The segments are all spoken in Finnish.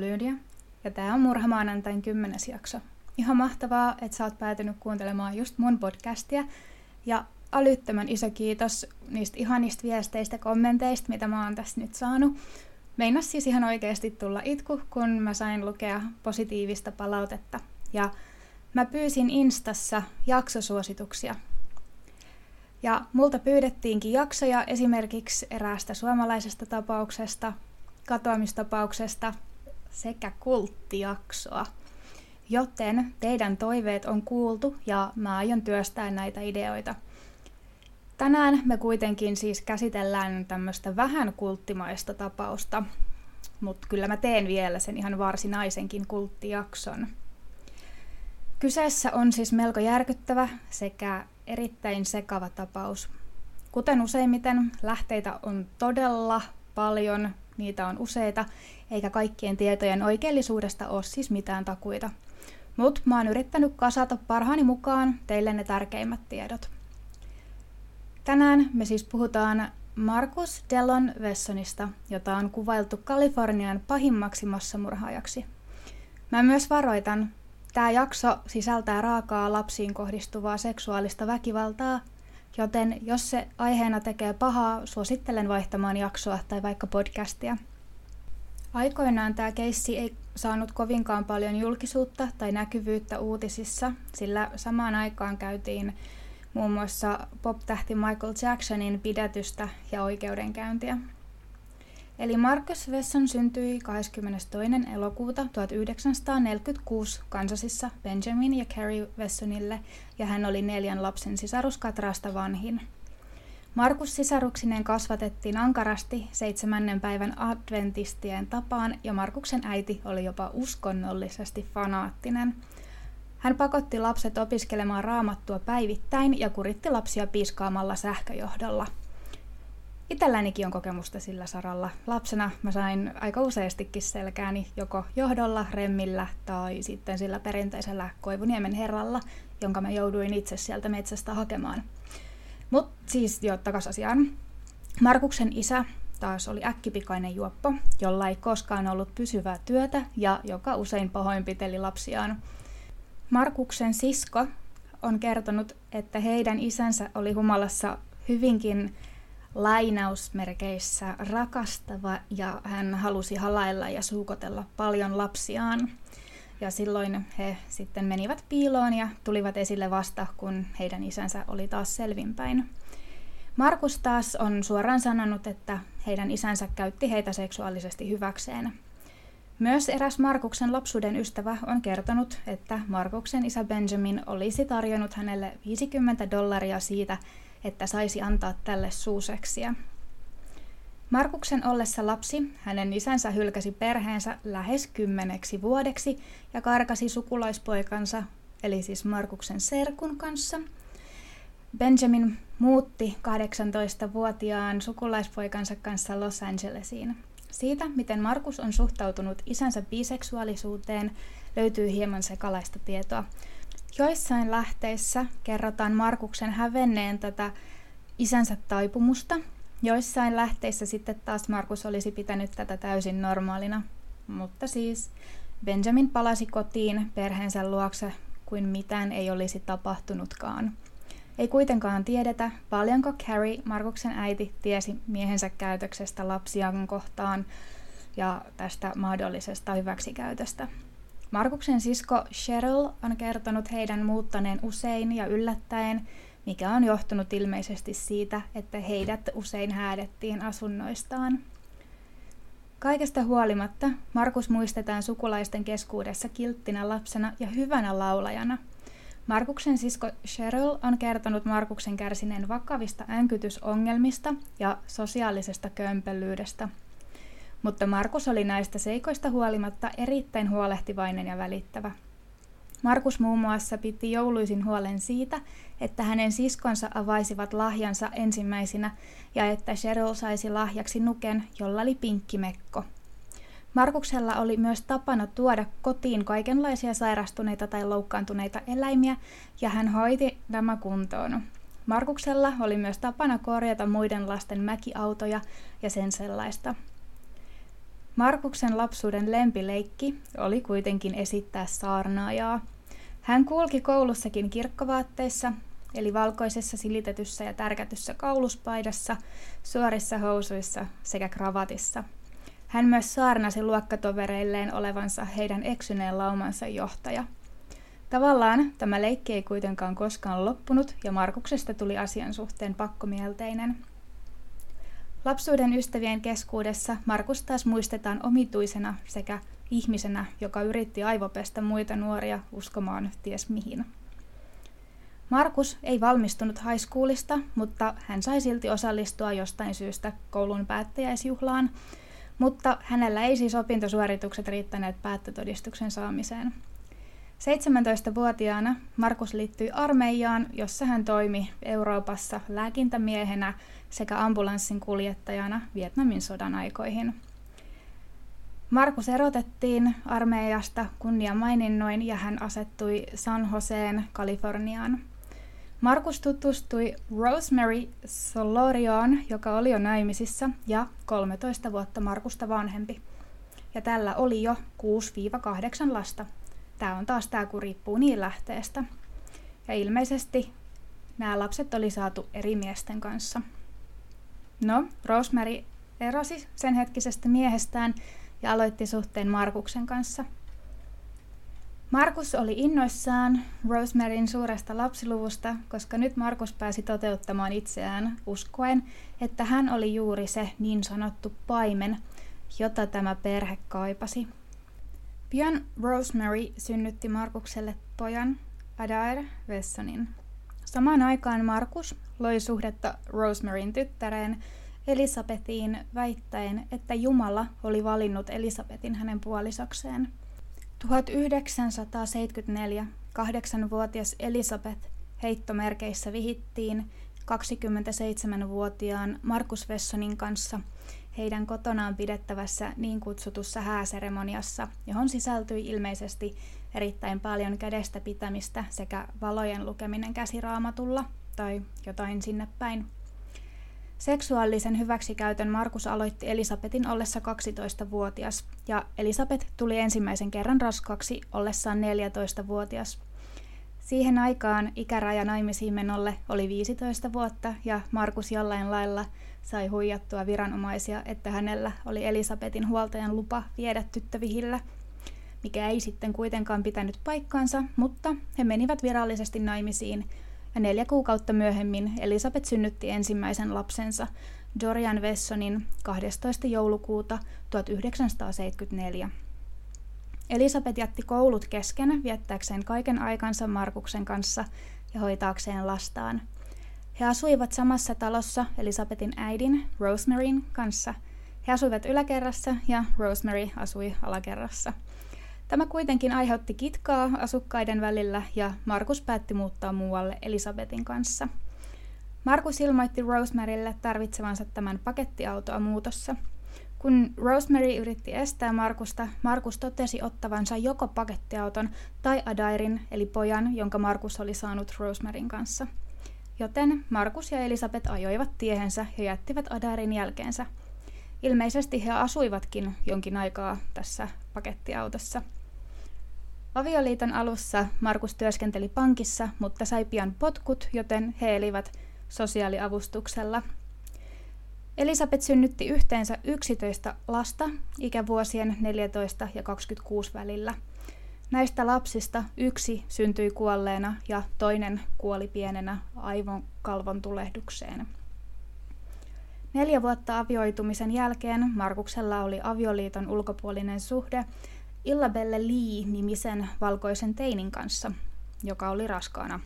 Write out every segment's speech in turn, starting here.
oon ja tää on Murhamaanantain kymmenes jakso. Ihan mahtavaa, että sä oot päätynyt kuuntelemaan just mun podcastia ja älyttömän iso kiitos niistä ihanista viesteistä kommenteista, mitä mä oon tässä nyt saanut. Meinas siis ihan oikeasti tulla itku, kun mä sain lukea positiivista palautetta. Ja mä pyysin Instassa jaksosuosituksia. Ja multa pyydettiinkin jaksoja esimerkiksi eräästä suomalaisesta tapauksesta, katoamistapauksesta sekä kulttijaksoa. Joten teidän toiveet on kuultu ja mä aion työstää näitä ideoita. Tänään me kuitenkin siis käsitellään tämmöistä vähän kulttimaista tapausta, mutta kyllä mä teen vielä sen ihan varsinaisenkin kulttijakson. Kyseessä on siis melko järkyttävä sekä erittäin sekava tapaus. Kuten useimmiten, lähteitä on todella paljon, niitä on useita, eikä kaikkien tietojen oikeellisuudesta ole siis mitään takuita. Mutta mä oon yrittänyt kasata parhaani mukaan teille ne tärkeimmät tiedot. Tänään me siis puhutaan Markus Dellon Vessonista, jota on kuvailtu Kalifornian pahimmaksi massamurhaajaksi. Mä myös varoitan, tämä jakso sisältää raakaa lapsiin kohdistuvaa seksuaalista väkivaltaa, joten jos se aiheena tekee pahaa, suosittelen vaihtamaan jaksoa tai vaikka podcastia. Aikoinaan tämä keissi ei saanut kovinkaan paljon julkisuutta tai näkyvyyttä uutisissa, sillä samaan aikaan käytiin muun muassa pop-tähti Michael Jacksonin pidätystä ja oikeudenkäyntiä. Eli Marcus Wesson syntyi 22. elokuuta 1946 Kansasissa Benjamin ja Carrie Wessonille ja hän oli neljän lapsen sisarus Katrasta vanhin. Markus sisaruksineen kasvatettiin ankarasti seitsemännen päivän adventistien tapaan ja Markuksen äiti oli jopa uskonnollisesti fanaattinen – hän pakotti lapset opiskelemaan raamattua päivittäin ja kuritti lapsia piiskaamalla sähköjohdolla. Itsellänikin on kokemusta sillä saralla. Lapsena mä sain aika useastikin selkääni joko johdolla, remmillä tai sitten sillä perinteisellä Koivuniemen herralla, jonka mä jouduin itse sieltä metsästä hakemaan. Mutta siis jo takas asiaan. Markuksen isä taas oli äkkipikainen juoppo, jolla ei koskaan ollut pysyvää työtä ja joka usein pahoinpiteli lapsiaan. Markuksen sisko on kertonut, että heidän isänsä oli humalassa hyvinkin lainausmerkeissä rakastava ja hän halusi halailla ja suukotella paljon lapsiaan. Ja silloin he sitten menivät piiloon ja tulivat esille vasta, kun heidän isänsä oli taas selvinpäin. Markus taas on suoraan sanonut, että heidän isänsä käytti heitä seksuaalisesti hyväkseen. Myös eräs Markuksen lapsuuden ystävä on kertonut, että Markuksen isä Benjamin olisi tarjonnut hänelle 50 dollaria siitä, että saisi antaa tälle suuseksia. Markuksen ollessa lapsi, hänen isänsä hylkäsi perheensä lähes kymmeneksi vuodeksi ja karkasi sukulaispoikansa, eli siis Markuksen serkun kanssa. Benjamin muutti 18-vuotiaan sukulaispoikansa kanssa Los Angelesiin. Siitä, miten Markus on suhtautunut isänsä biseksuaalisuuteen, löytyy hieman sekalaista tietoa. Joissain lähteissä kerrotaan Markuksen hävenneen tätä isänsä taipumusta. Joissain lähteissä sitten taas Markus olisi pitänyt tätä täysin normaalina. Mutta siis Benjamin palasi kotiin perheensä luokse kuin mitään ei olisi tapahtunutkaan. Ei kuitenkaan tiedetä, paljonko Carrie, Markuksen äiti, tiesi miehensä käytöksestä lapsiaan kohtaan ja tästä mahdollisesta hyväksikäytöstä. Markuksen sisko Cheryl on kertonut heidän muuttaneen usein ja yllättäen, mikä on johtunut ilmeisesti siitä, että heidät usein häädettiin asunnoistaan. Kaikesta huolimatta Markus muistetaan sukulaisten keskuudessa kilttinä lapsena ja hyvänä laulajana – Markuksen sisko Cheryl on kertonut Markuksen kärsineen vakavista änkytysongelmista ja sosiaalisesta kömpelyydestä. Mutta Markus oli näistä seikoista huolimatta erittäin huolehtivainen ja välittävä. Markus muun muassa piti jouluisin huolen siitä, että hänen siskonsa avaisivat lahjansa ensimmäisinä ja että Cheryl saisi lahjaksi nuken, jolla oli pinkkimekko – Markuksella oli myös tapana tuoda kotiin kaikenlaisia sairastuneita tai loukkaantuneita eläimiä, ja hän hoiti nämä kuntoon. Markuksella oli myös tapana korjata muiden lasten mäkiautoja ja sen sellaista. Markuksen lapsuuden lempileikki oli kuitenkin esittää saarnaajaa. Hän kulki koulussakin kirkkovaatteissa, eli valkoisessa silitetyssä ja tärkätyssä kauluspaidassa, suorissa housuissa sekä kravatissa. Hän myös saarnasi luokkatovereilleen olevansa heidän eksyneen laumansa johtaja. Tavallaan tämä leikki ei kuitenkaan koskaan loppunut ja Markuksesta tuli asian suhteen pakkomielteinen – Lapsuuden ystävien keskuudessa Markus taas muistetaan omituisena sekä ihmisenä, joka yritti aivopestä muita nuoria uskomaan ties mihin. Markus ei valmistunut high schoolista, mutta hän sai silti osallistua jostain syystä koulun päättäjäisjuhlaan, mutta hänellä ei siis opintosuoritukset riittäneet päättötodistuksen saamiseen. 17-vuotiaana Markus liittyi armeijaan, jossa hän toimi Euroopassa lääkintämiehenä sekä ambulanssin kuljettajana Vietnamin sodan aikoihin. Markus erotettiin armeijasta kunniamaininnoin ja hän asettui San Joseen, Kaliforniaan. Markus tutustui Rosemary Solorioon, joka oli jo naimisissa ja 13 vuotta Markusta vanhempi. Ja tällä oli jo 6-8 lasta. Tämä on taas tämä, kun riippuu niin lähteestä. Ja ilmeisesti nämä lapset oli saatu eri miesten kanssa. No, Rosemary erosi sen hetkisestä miehestään ja aloitti suhteen Markuksen kanssa. Markus oli innoissaan Rosemaryn suuresta lapsiluvusta, koska nyt Markus pääsi toteuttamaan itseään uskoen, että hän oli juuri se niin sanottu paimen, jota tämä perhe kaipasi. Pian Rosemary synnytti Markukselle pojan Adair Vessonin. Samaan aikaan Markus loi suhdetta Rosemaryn tyttäreen Elisabetiin väittäen, että Jumala oli valinnut Elisabetin hänen puolisokseen. 1974 kahdeksanvuotias Elisabeth heittomerkeissä vihittiin 27-vuotiaan Markus Vessonin kanssa heidän kotonaan pidettävässä niin kutsutussa hääseremoniassa, johon sisältyi ilmeisesti erittäin paljon kädestä pitämistä sekä valojen lukeminen käsiraamatulla tai jotain sinne päin. Seksuaalisen hyväksikäytön Markus aloitti Elisabetin ollessa 12-vuotias ja Elisabet tuli ensimmäisen kerran raskaksi ollessaan 14-vuotias. Siihen aikaan ikäraja naimisiin menolle oli 15 vuotta ja Markus jollain lailla sai huijattua viranomaisia, että hänellä oli Elisabetin huoltajan lupa viedä tyttövihillä, mikä ei sitten kuitenkaan pitänyt paikkaansa, mutta he menivät virallisesti naimisiin ja neljä kuukautta myöhemmin Elisabeth synnytti ensimmäisen lapsensa Dorian Vessonin 12. joulukuuta 1974. Elisabeth jätti koulut kesken viettääkseen kaiken aikansa Markuksen kanssa ja hoitaakseen lastaan. He asuivat samassa talossa Elisabetin äidin, Rosemaryn, kanssa. He asuivat yläkerrassa ja Rosemary asui alakerrassa – Tämä kuitenkin aiheutti kitkaa asukkaiden välillä ja Markus päätti muuttaa muualle Elisabetin kanssa. Markus ilmoitti Rosemarylle tarvitsevansa tämän pakettiautoa muutossa. Kun Rosemary yritti estää Markusta, Markus totesi ottavansa joko pakettiauton tai Adairin, eli pojan, jonka Markus oli saanut Rosemaryn kanssa. Joten Markus ja Elisabeth ajoivat tiehensä ja jättivät Adairin jälkeensä. Ilmeisesti he asuivatkin jonkin aikaa tässä pakettiautossa – Avioliiton alussa Markus työskenteli pankissa, mutta sai pian potkut, joten he elivät sosiaaliavustuksella. Elisabeth synnytti yhteensä 11 lasta ikävuosien 14 ja 26 välillä. Näistä lapsista yksi syntyi kuolleena ja toinen kuoli pienenä aivon kalvon tulehdukseen. Neljä vuotta avioitumisen jälkeen Markuksella oli avioliiton ulkopuolinen suhde Illabelle Lee-nimisen valkoisen teinin kanssa, joka oli raskaana.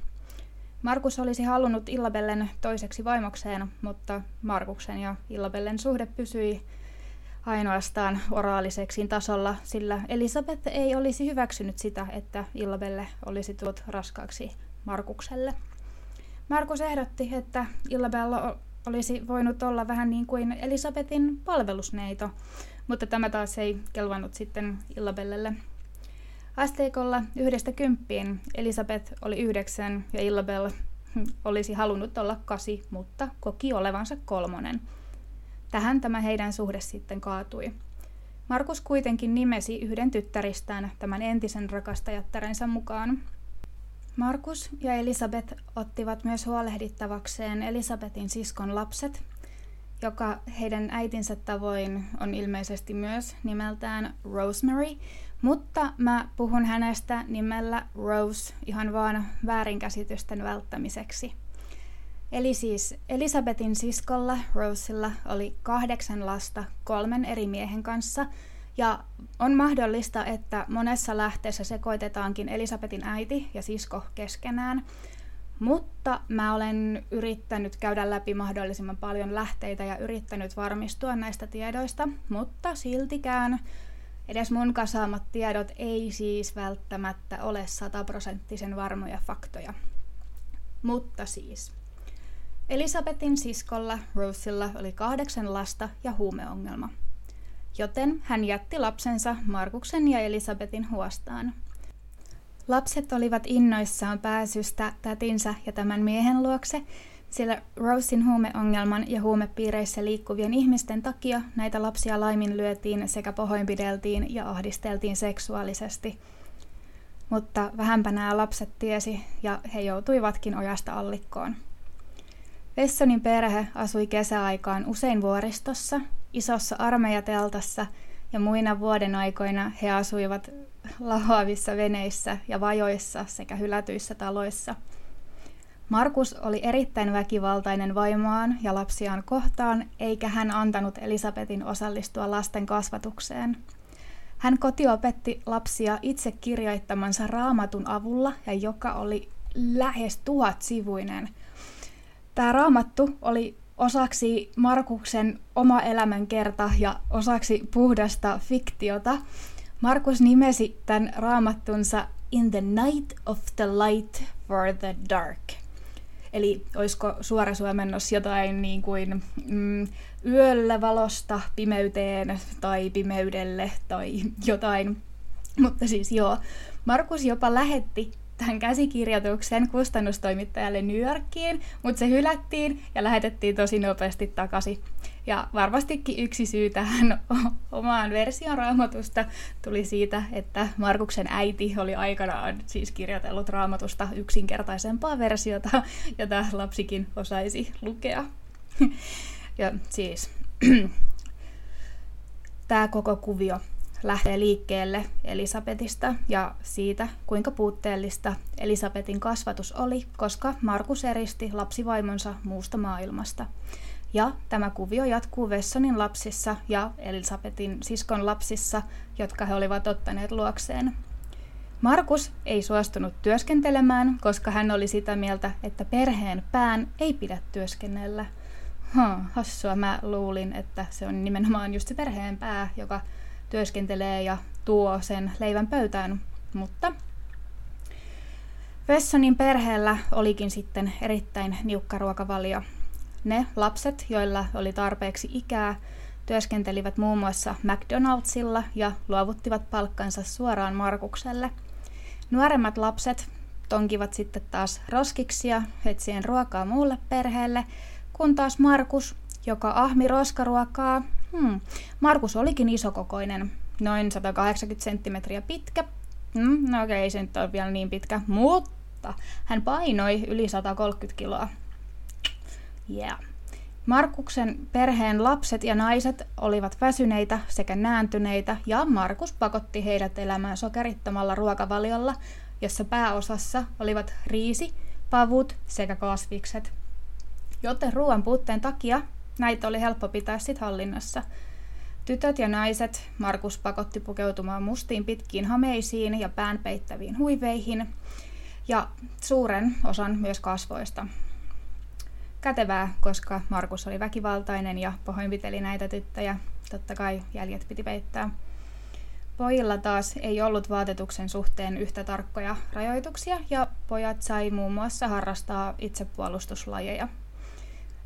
Markus olisi halunnut Illabellen toiseksi vaimokseen, mutta Markuksen ja Illabellen suhde pysyi ainoastaan oraaliseksi tasolla, sillä Elisabeth ei olisi hyväksynyt sitä, että Illabelle olisi tullut raskaaksi Markukselle. Markus ehdotti, että Illabella olisi voinut olla vähän niin kuin Elisabetin palvelusneito, mutta tämä taas ei kelvannut sitten Illabellelle. Asteikolla yhdestä kymppiin Elisabeth oli yhdeksän ja Illabel olisi halunnut olla kasi, mutta koki olevansa kolmonen. Tähän tämä heidän suhde sitten kaatui. Markus kuitenkin nimesi yhden tyttäristään tämän entisen rakastajattarensa mukaan. Markus ja Elisabeth ottivat myös huolehdittavakseen Elisabetin siskon lapset, joka heidän äitinsä tavoin on ilmeisesti myös nimeltään Rosemary, mutta mä puhun hänestä nimellä Rose ihan vaan väärinkäsitysten välttämiseksi. Eli siis Elisabetin siskolla Rosella oli kahdeksan lasta kolmen eri miehen kanssa, ja on mahdollista, että monessa lähteessä sekoitetaankin Elisabetin äiti ja sisko keskenään, mutta mä olen yrittänyt käydä läpi mahdollisimman paljon lähteitä ja yrittänyt varmistua näistä tiedoista, mutta siltikään edes mun kasaamat tiedot ei siis välttämättä ole sataprosenttisen varmoja faktoja. Mutta siis. Elisabetin siskolla Rosella oli kahdeksan lasta ja huumeongelma. Joten hän jätti lapsensa Markuksen ja Elisabetin huostaan. Lapset olivat innoissaan pääsystä tätinsä ja tämän miehen luokse, sillä Rosin huumeongelman ja huumepiireissä liikkuvien ihmisten takia näitä lapsia laiminlyötiin sekä pohoinpideltiin ja ahdisteltiin seksuaalisesti. Mutta vähänpä nämä lapset tiesi ja he joutuivatkin ojasta allikkoon. Vessonin perhe asui kesäaikaan usein vuoristossa, isossa armeijateltassa ja muina vuoden aikoina he asuivat lahoavissa veneissä ja vajoissa sekä hylätyissä taloissa. Markus oli erittäin väkivaltainen vaimoaan ja lapsiaan kohtaan, eikä hän antanut Elisabetin osallistua lasten kasvatukseen. Hän kotiopetti lapsia itse kirjoittamansa raamatun avulla, ja joka oli lähes tuhat sivuinen – Tämä raamattu oli osaksi Markuksen oma elämänkerta ja osaksi puhdasta fiktiota. Markus nimesi tämän raamattunsa In the Night of the Light for the Dark. Eli olisiko suora suomennos jotain niin kuin mm, yöllä valosta pimeyteen tai pimeydelle tai jotain. Mutta siis joo, Markus jopa lähetti tämän käsikirjoituksen kustannustoimittajalle New Yorkiin, mutta se hylättiin ja lähetettiin tosi nopeasti takaisin. Ja varmastikin yksi syy tähän omaan version raamatusta tuli siitä, että Markuksen äiti oli aikanaan siis kirjoitellut raamatusta yksinkertaisempaa versiota, jota lapsikin osaisi lukea. Ja siis tämä koko kuvio lähtee liikkeelle Elisabetista ja siitä, kuinka puutteellista Elisabetin kasvatus oli, koska Markus eristi lapsivaimonsa muusta maailmasta. Ja tämä kuvio jatkuu Vessonin lapsissa ja Elisabetin siskon lapsissa, jotka he olivat ottaneet luokseen. Markus ei suostunut työskentelemään, koska hän oli sitä mieltä, että perheen pään ei pidä työskennellä. Huh, hassua, mä luulin, että se on nimenomaan just se perheen pää, joka työskentelee ja tuo sen leivän pöytään, mutta Vessonin perheellä olikin sitten erittäin niukka ruokavalio. Ne lapset, joilla oli tarpeeksi ikää, työskentelivät muun muassa McDonaldsilla ja luovuttivat palkkansa suoraan Markukselle. Nuoremmat lapset tonkivat sitten taas roskiksia etsien ruokaa muulle perheelle, kun taas Markus, joka ahmi roskaruokaa Hmm. Markus olikin isokokoinen, noin 180 senttimetriä pitkä. Hmm, no okei, okay, se nyt ole vielä niin pitkä, mutta hän painoi yli 130 kiloa. Yeah. Markuksen perheen lapset ja naiset olivat väsyneitä sekä nääntyneitä ja Markus pakotti heidät elämään sokerittomalla ruokavaliolla, jossa pääosassa olivat riisi, pavut sekä kasvikset. Joten ruoan puutteen takia Näitä oli helppo pitää sit hallinnassa. Tytöt ja naiset Markus pakotti pukeutumaan mustiin pitkiin hameisiin ja pään peittäviin huiveihin ja suuren osan myös kasvoista. Kätevää, koska Markus oli väkivaltainen ja pahoinpiteli näitä tyttöjä. Totta kai jäljet piti peittää. Pojilla taas ei ollut vaatetuksen suhteen yhtä tarkkoja rajoituksia ja pojat sai muun muassa harrastaa itsepuolustuslajeja.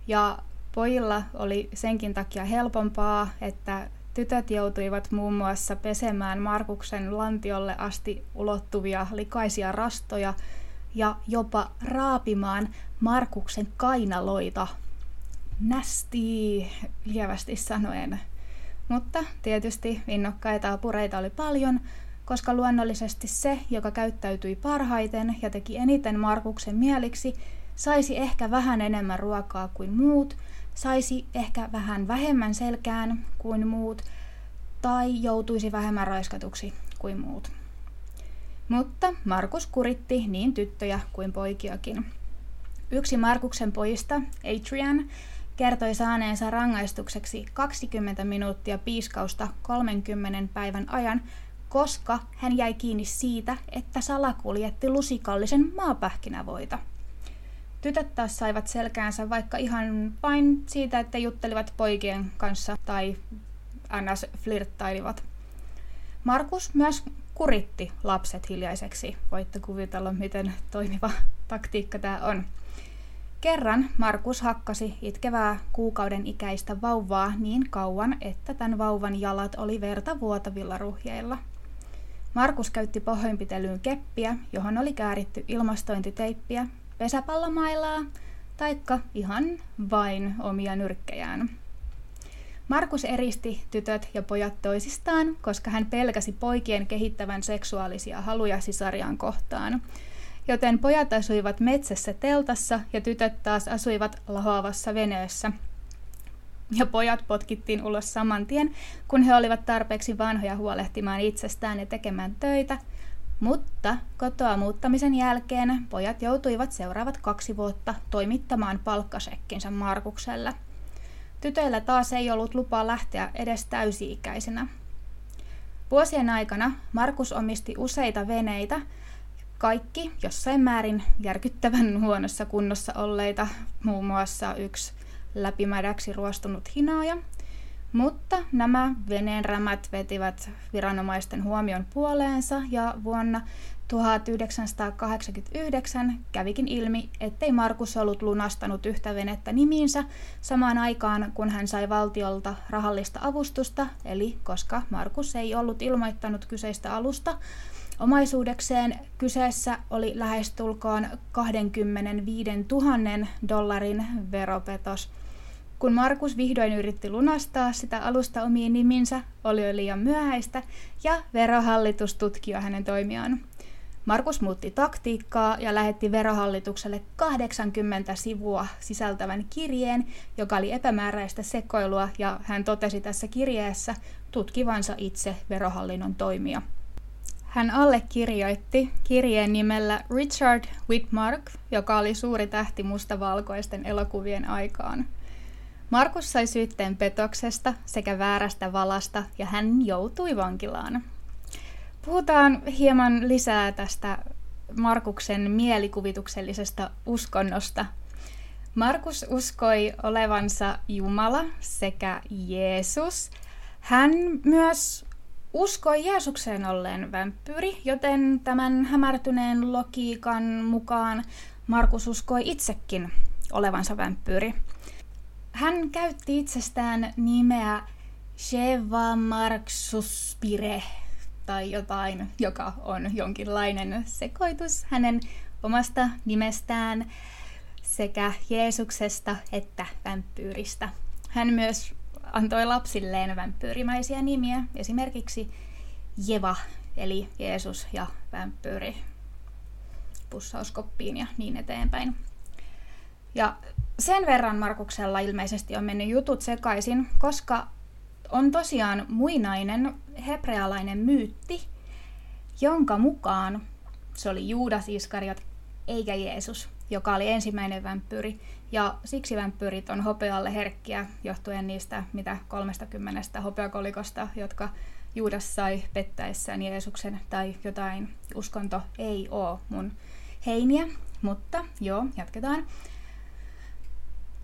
Ja Pojilla oli senkin takia helpompaa, että tytöt joutuivat muun muassa pesemään Markuksen lantiolle asti ulottuvia likaisia rastoja ja jopa raapimaan Markuksen kainaloita. Nästi lievästi sanoen. Mutta tietysti innokkaita apureita oli paljon, koska luonnollisesti se, joka käyttäytyi parhaiten ja teki eniten Markuksen mieliksi, saisi ehkä vähän enemmän ruokaa kuin muut, saisi ehkä vähän vähemmän selkään kuin muut, tai joutuisi vähemmän raiskatuksi kuin muut. Mutta Markus kuritti niin tyttöjä kuin poikiakin. Yksi Markuksen pojista, Adrian, kertoi saaneensa rangaistukseksi 20 minuuttia piiskausta 30 päivän ajan, koska hän jäi kiinni siitä, että salakuljetti lusikallisen maapähkinävoita. Tytöt taas saivat selkäänsä vaikka ihan vain siitä, että juttelivat poikien kanssa tai ns. flirttailivat. Markus myös kuritti lapset hiljaiseksi. Voitte kuvitella, miten toimiva taktiikka tämä on. Kerran Markus hakkasi itkevää kuukauden ikäistä vauvaa niin kauan, että tämän vauvan jalat oli verta vuotavilla ruhjeilla. Markus käytti pahoinpitelyyn keppiä, johon oli kääritty ilmastointiteippiä, pesäpallomailaa, taikka ihan vain omia nyrkkejään. Markus eristi tytöt ja pojat toisistaan, koska hän pelkäsi poikien kehittävän seksuaalisia haluja sisariaan kohtaan. Joten pojat asuivat metsässä teltassa ja tytöt taas asuivat lahoavassa veneessä. Ja pojat potkittiin ulos saman tien, kun he olivat tarpeeksi vanhoja huolehtimaan itsestään ja tekemään töitä. Mutta kotoa muuttamisen jälkeen pojat joutuivat seuraavat kaksi vuotta toimittamaan palkkasekkinsä Markukselle – Tytöillä taas ei ollut lupaa lähteä edes täysi-ikäisenä. Vuosien aikana Markus omisti useita veneitä, kaikki jossain määrin järkyttävän huonossa kunnossa olleita, muun muassa yksi läpimädäksi ruostunut hinaaja. Mutta nämä veneen rämät vetivät viranomaisten huomion puoleensa ja vuonna 1989 kävikin ilmi, ettei Markus ollut lunastanut yhtä venettä nimiinsä samaan aikaan, kun hän sai valtiolta rahallista avustusta, eli koska Markus ei ollut ilmoittanut kyseistä alusta, Omaisuudekseen kyseessä oli lähestulkoon 25 000 dollarin veropetos. Kun Markus vihdoin yritti lunastaa sitä alusta omiin niminsä, oli jo liian myöhäistä ja verohallitus tutki jo hänen toimiaan. Markus muutti taktiikkaa ja lähetti verohallitukselle 80 sivua sisältävän kirjeen, joka oli epämääräistä sekoilua, ja hän totesi tässä kirjeessä tutkivansa itse verohallinnon toimia. Hän allekirjoitti kirjeen nimellä Richard Whitmark, joka oli suuri tähti mustavalkoisten elokuvien aikaan. Markus sai syytteen petoksesta sekä väärästä valasta ja hän joutui vankilaan. Puhutaan hieman lisää tästä Markuksen mielikuvituksellisesta uskonnosta. Markus uskoi olevansa Jumala sekä Jeesus. Hän myös uskoi Jeesukseen olleen vampyyri, joten tämän hämärtyneen logiikan mukaan Markus uskoi itsekin olevansa vampyyri. Hän käytti itsestään nimeä Sheva Marksuspire, tai jotain, joka on jonkinlainen sekoitus hänen omasta nimestään sekä Jeesuksesta että vampyyristä. Hän myös antoi lapsilleen vampyyrimäisiä nimiä, esimerkiksi Jeva, eli Jeesus ja vampyyri pussauskoppiin ja niin eteenpäin. Ja sen verran Markuksella ilmeisesti on mennyt jutut sekaisin, koska on tosiaan muinainen hebrealainen myytti, jonka mukaan se oli Juudas Iskariot eikä Jeesus, joka oli ensimmäinen vampyyri. Ja siksi vampyyrit on hopealle herkkiä johtuen niistä mitä 30 hopeakolikosta, jotka Juudas sai pettäessään Jeesuksen tai jotain. Uskonto ei oo mun heiniä, mutta joo, jatketaan.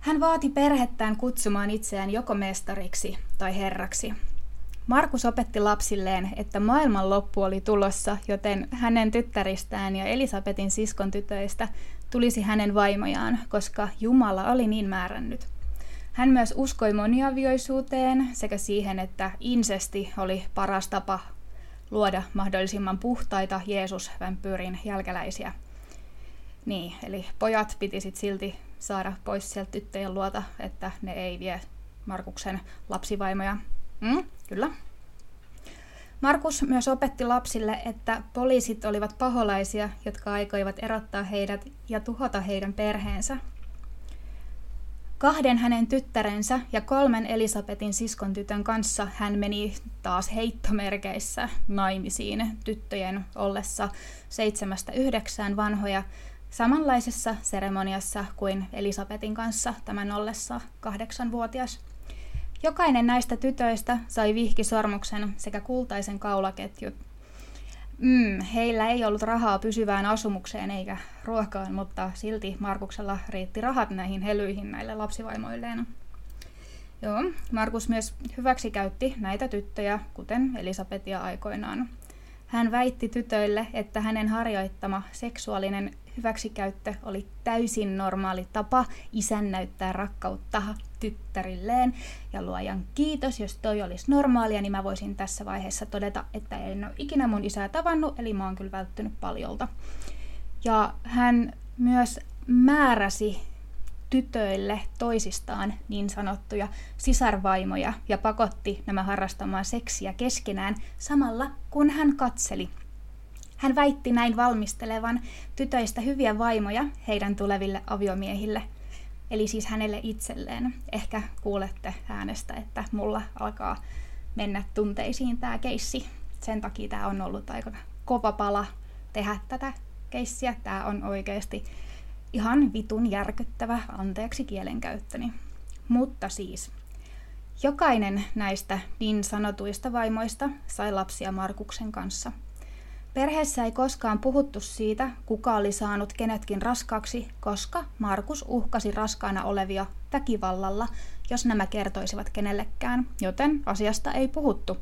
Hän vaati perhettään kutsumaan itseään joko mestariksi tai herraksi. Markus opetti lapsilleen, että maailman loppu oli tulossa, joten hänen tyttäristään ja Elisabetin siskon tytöistä tulisi hänen vaimojaan, koska Jumala oli niin määrännyt. Hän myös uskoi moniavioisuuteen sekä siihen, että insesti oli paras tapa luoda mahdollisimman puhtaita Jeesus-vampyyrin jälkeläisiä. Niin, eli pojat piti sit silti saada pois sieltä tyttöjen luota, että ne ei vie Markuksen lapsivaimoja Mm, kyllä. Markus myös opetti lapsille, että poliisit olivat paholaisia, jotka aikoivat erottaa heidät ja tuhota heidän perheensä. Kahden hänen tyttärensä ja kolmen Elisabetin siskon tytön kanssa hän meni taas heittomerkeissä naimisiin tyttöjen ollessa seitsemästä yhdeksään vanhoja samanlaisessa seremoniassa kuin Elisabetin kanssa tämän ollessa kahdeksanvuotias. Jokainen näistä tytöistä sai vihkisormuksen sekä kultaisen kaulaketjut. Mm, heillä ei ollut rahaa pysyvään asumukseen eikä ruokaan, mutta silti Markuksella riitti rahat näihin helyihin näille lapsivaimoilleen. Joo, Markus myös hyväksikäytti näitä tyttöjä, kuten Elisabetia aikoinaan. Hän väitti tytöille, että hänen harjoittama seksuaalinen hyväksikäyttö oli täysin normaali tapa isän näyttää rakkautta tyttärilleen. Ja luojan kiitos, jos toi olisi normaalia, niin mä voisin tässä vaiheessa todeta, että en ole ikinä mun isää tavannut, eli mä oon kyllä välttynyt paljolta. Ja hän myös määräsi tytöille toisistaan niin sanottuja sisarvaimoja ja pakotti nämä harrastamaan seksiä keskenään samalla kun hän katseli hän väitti näin valmistelevan tytöistä hyviä vaimoja heidän tuleville aviomiehille, eli siis hänelle itselleen. Ehkä kuulette äänestä, että mulla alkaa mennä tunteisiin tämä keissi. Sen takia tämä on ollut aika kova pala tehdä tätä keissiä. Tämä on oikeasti ihan vitun järkyttävä, anteeksi kielenkäyttöni. Mutta siis, jokainen näistä niin sanotuista vaimoista sai lapsia Markuksen kanssa – Perheessä ei koskaan puhuttu siitä, kuka oli saanut kenetkin raskaaksi, koska Markus uhkasi raskaana olevia väkivallalla, jos nämä kertoisivat kenellekään, joten asiasta ei puhuttu.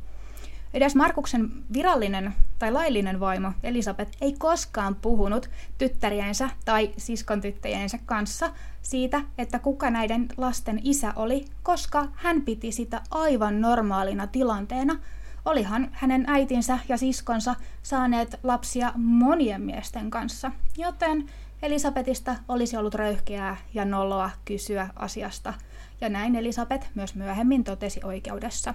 Edes Markuksen virallinen tai laillinen vaimo Elisabeth ei koskaan puhunut tyttäriensä tai siskontyttäjensä kanssa siitä, että kuka näiden lasten isä oli, koska hän piti sitä aivan normaalina tilanteena – Olihan hänen äitinsä ja siskonsa saaneet lapsia monien miesten kanssa, joten Elisabetista olisi ollut röyhkeää ja noloa kysyä asiasta, ja näin Elisabet myös myöhemmin totesi oikeudessa.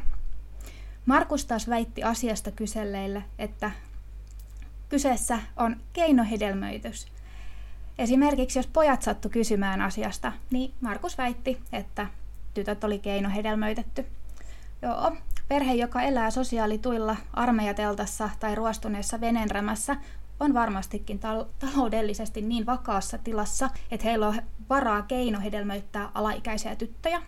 Markus taas väitti asiasta kyselleille, että kyseessä on keinohedelmöitys. Esimerkiksi jos pojat sattu kysymään asiasta, niin Markus väitti, että tytöt oli keinohedelmöitetty. Joo, Perhe, joka elää sosiaalituilla armeijateltassa tai ruostuneessa venenrämässä, on varmastikin tal- taloudellisesti niin vakaassa tilassa, että heillä on varaa keinohedelmöittää alaikäisiä tyttöjä.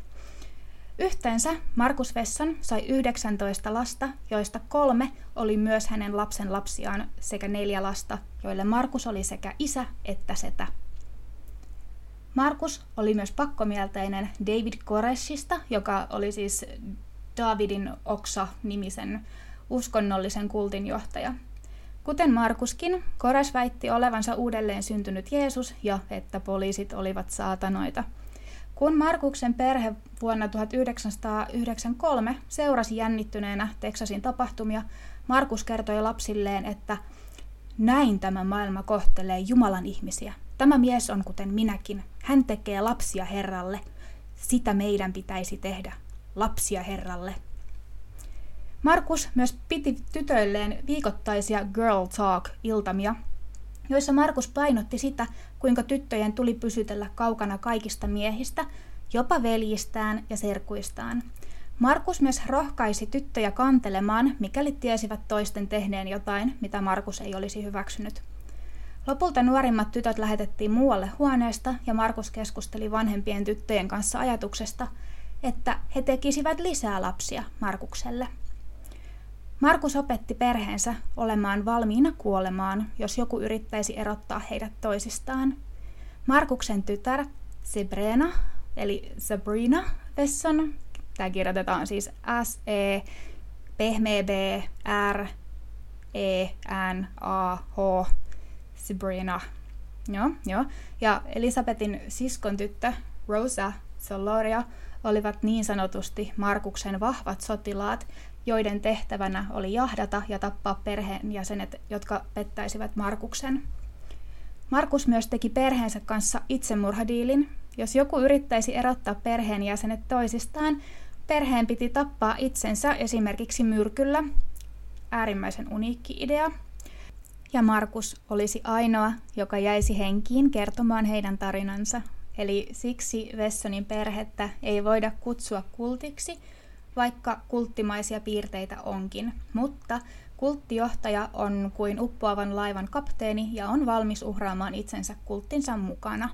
Yhteensä Markus Vessan sai 19 lasta, joista kolme oli myös hänen lapsen lapsiaan sekä neljä lasta, joille Markus oli sekä isä että setä. Markus oli myös pakkomielteinen David Koreshista, joka oli siis Davidin Oksa-nimisen uskonnollisen kultin johtaja. Kuten Markuskin, Kores väitti olevansa uudelleen syntynyt Jeesus ja että poliisit olivat saatanoita. Kun Markuksen perhe vuonna 1993 seurasi jännittyneenä Teksasin tapahtumia, Markus kertoi lapsilleen, että näin tämä maailma kohtelee Jumalan ihmisiä. Tämä mies on kuten minäkin. Hän tekee lapsia Herralle. Sitä meidän pitäisi tehdä lapsia Herralle. Markus myös piti tytöilleen viikoittaisia Girl Talk-iltamia, joissa Markus painotti sitä, kuinka tyttöjen tuli pysytellä kaukana kaikista miehistä, jopa veljistään ja serkuistaan. Markus myös rohkaisi tyttöjä kantelemaan, mikäli tiesivät toisten tehneen jotain, mitä Markus ei olisi hyväksynyt. Lopulta nuorimmat tytöt lähetettiin muualle huoneesta ja Markus keskusteli vanhempien tyttöjen kanssa ajatuksesta, että he tekisivät lisää lapsia Markukselle. Markus opetti perheensä olemaan valmiina kuolemaan, jos joku yrittäisi erottaa heidät toisistaan. Markuksen tytär Sabrina, eli Sabrina Vesson, tämä kirjoitetaan siis S-E, pehmeä B, R, E, N, A, H, Sabrina. Joo, joo. Ja Elisabetin siskon tyttö Rosa Soloria olivat niin sanotusti Markuksen vahvat sotilaat, joiden tehtävänä oli jahdata ja tappaa perheenjäsenet, jotka pettäisivät Markuksen. Markus myös teki perheensä kanssa itsemurhadiilin. Jos joku yrittäisi erottaa perheenjäsenet toisistaan, Perheen piti tappaa itsensä esimerkiksi myrkyllä, äärimmäisen uniikki idea, ja Markus olisi ainoa, joka jäisi henkiin kertomaan heidän tarinansa. Eli siksi Vessonin perhettä ei voida kutsua kultiksi, vaikka kulttimaisia piirteitä onkin. Mutta kulttijohtaja on kuin uppoavan laivan kapteeni ja on valmis uhraamaan itsensä kulttinsa mukana.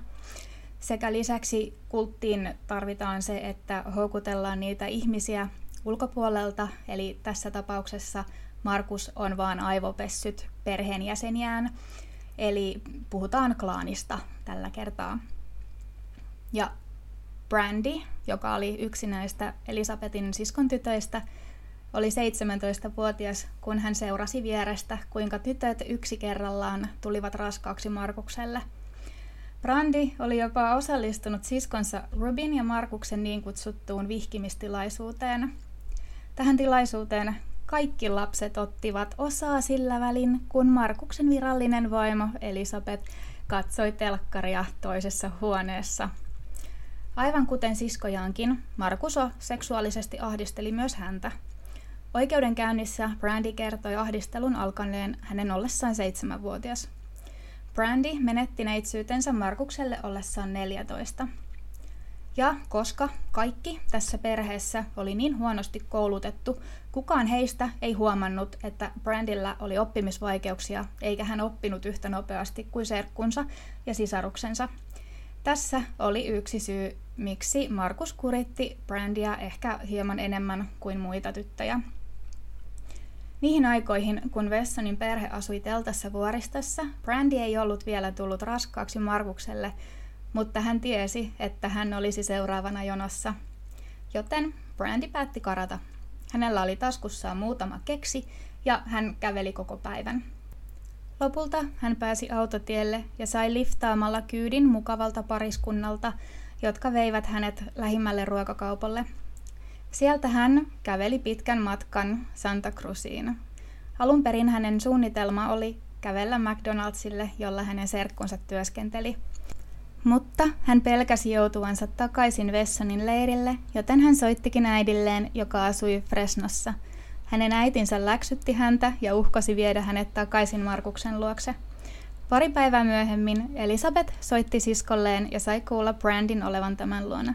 Sekä lisäksi kulttiin tarvitaan se, että houkutellaan niitä ihmisiä ulkopuolelta, eli tässä tapauksessa Markus on vaan aivopessyt perheenjäseniään, eli puhutaan klaanista tällä kertaa. Ja Brandy, joka oli yksi näistä Elisabetin siskontytöistä, oli 17-vuotias, kun hän seurasi vierestä, kuinka tytöt yksi kerrallaan tulivat raskaaksi Markukselle. Brandi oli jopa osallistunut siskonsa Rubin ja Markuksen niin kutsuttuun vihkimistilaisuuteen. Tähän tilaisuuteen kaikki lapset ottivat osaa sillä välin, kun Markuksen virallinen vaimo Elisabeth katsoi telkkaria toisessa huoneessa. Aivan kuten siskojaankin, Markuso seksuaalisesti ahdisteli myös häntä. Oikeudenkäynnissä Brandy kertoi ahdistelun alkaneen hänen ollessaan seitsemänvuotias. Brandy menetti neitsyytensä Markukselle ollessaan 14. Ja koska kaikki tässä perheessä oli niin huonosti koulutettu, kukaan heistä ei huomannut, että Brandilla oli oppimisvaikeuksia, eikä hän oppinut yhtä nopeasti kuin serkkunsa ja sisaruksensa. Tässä oli yksi syy, miksi Markus kuritti Brandia ehkä hieman enemmän kuin muita tyttöjä. Niihin aikoihin, kun Vessonin perhe asui teltassa vuoristossa, Brandy ei ollut vielä tullut raskaaksi Markukselle, mutta hän tiesi, että hän olisi seuraavana jonossa. Joten Brandy päätti karata. Hänellä oli taskussaan muutama keksi ja hän käveli koko päivän. Lopulta hän pääsi autotielle ja sai liftaamalla kyydin mukavalta pariskunnalta, jotka veivät hänet lähimmälle ruokakaupalle. Sieltä hän käveli pitkän matkan Santa Cruziin. Alun perin hänen suunnitelma oli kävellä McDonaldsille, jolla hänen serkkunsa työskenteli. Mutta hän pelkäsi joutuvansa takaisin Vessonin leirille, joten hän soittikin äidilleen, joka asui Fresnossa. Hänen äitinsä läksytti häntä ja uhkasi viedä hänet takaisin Markuksen luokse. Pari päivää myöhemmin Elisabeth soitti siskolleen ja sai kuulla Brandin olevan tämän luona.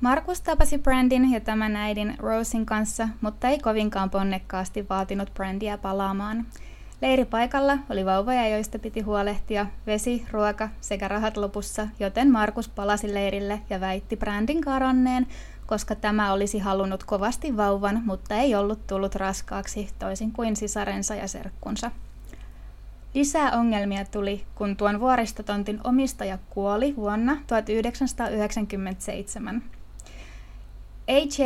Markus tapasi Brandin ja tämän äidin Rosin kanssa, mutta ei kovinkaan ponnekkaasti vaatinut Brandia palaamaan. Leiripaikalla oli vauvoja, joista piti huolehtia, vesi, ruoka sekä rahat lopussa, joten Markus palasi leirille ja väitti Brandin karanneen, koska tämä olisi halunnut kovasti vauvan, mutta ei ollut tullut raskaaksi, toisin kuin sisarensa ja serkkunsa. Lisää ongelmia tuli, kun tuon vuoristotontin omistaja kuoli vuonna 1997. A.J.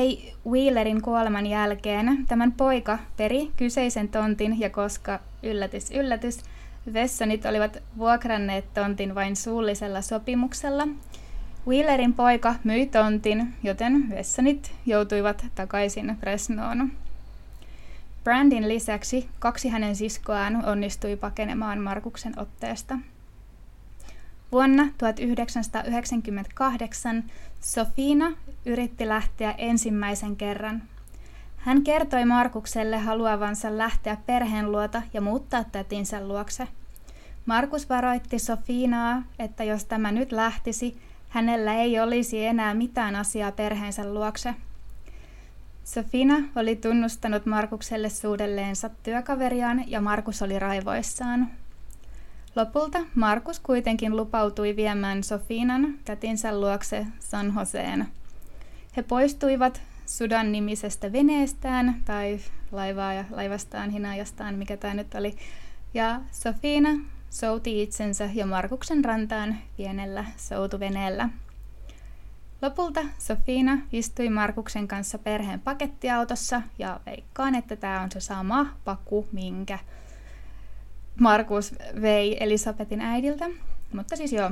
Wheelerin kuoleman jälkeen tämän poika peri kyseisen tontin ja koska, yllätys yllätys, Vessonit olivat vuokranneet tontin vain suullisella sopimuksella, Wheelerin poika myi tontin, joten Vessonit joutuivat takaisin Fresnoon. Brandin lisäksi kaksi hänen siskoaan onnistui pakenemaan Markuksen otteesta. Vuonna 1998 Sofina yritti lähteä ensimmäisen kerran. Hän kertoi Markukselle haluavansa lähteä perheen luota ja muuttaa tätinsä luokse. Markus varoitti Sofinaa, että jos tämä nyt lähtisi, hänellä ei olisi enää mitään asiaa perheensä luokse. Sofina oli tunnustanut Markukselle suudelleensa työkaveriaan ja Markus oli raivoissaan. Lopulta Markus kuitenkin lupautui viemään Sofinan tätinsä luokse San Joseen. He poistuivat Sudan nimisestä veneestään tai laivaa laivastaan, hinajastaan, mikä tämä nyt oli. Ja Sofina souti itsensä ja Markuksen rantaan pienellä soutuveneellä. Lopulta Sofina istui Markuksen kanssa perheen pakettiautossa ja veikkaan, että tämä on se sama paku, minkä Markus vei Elisabetin äidiltä. Mutta siis joo,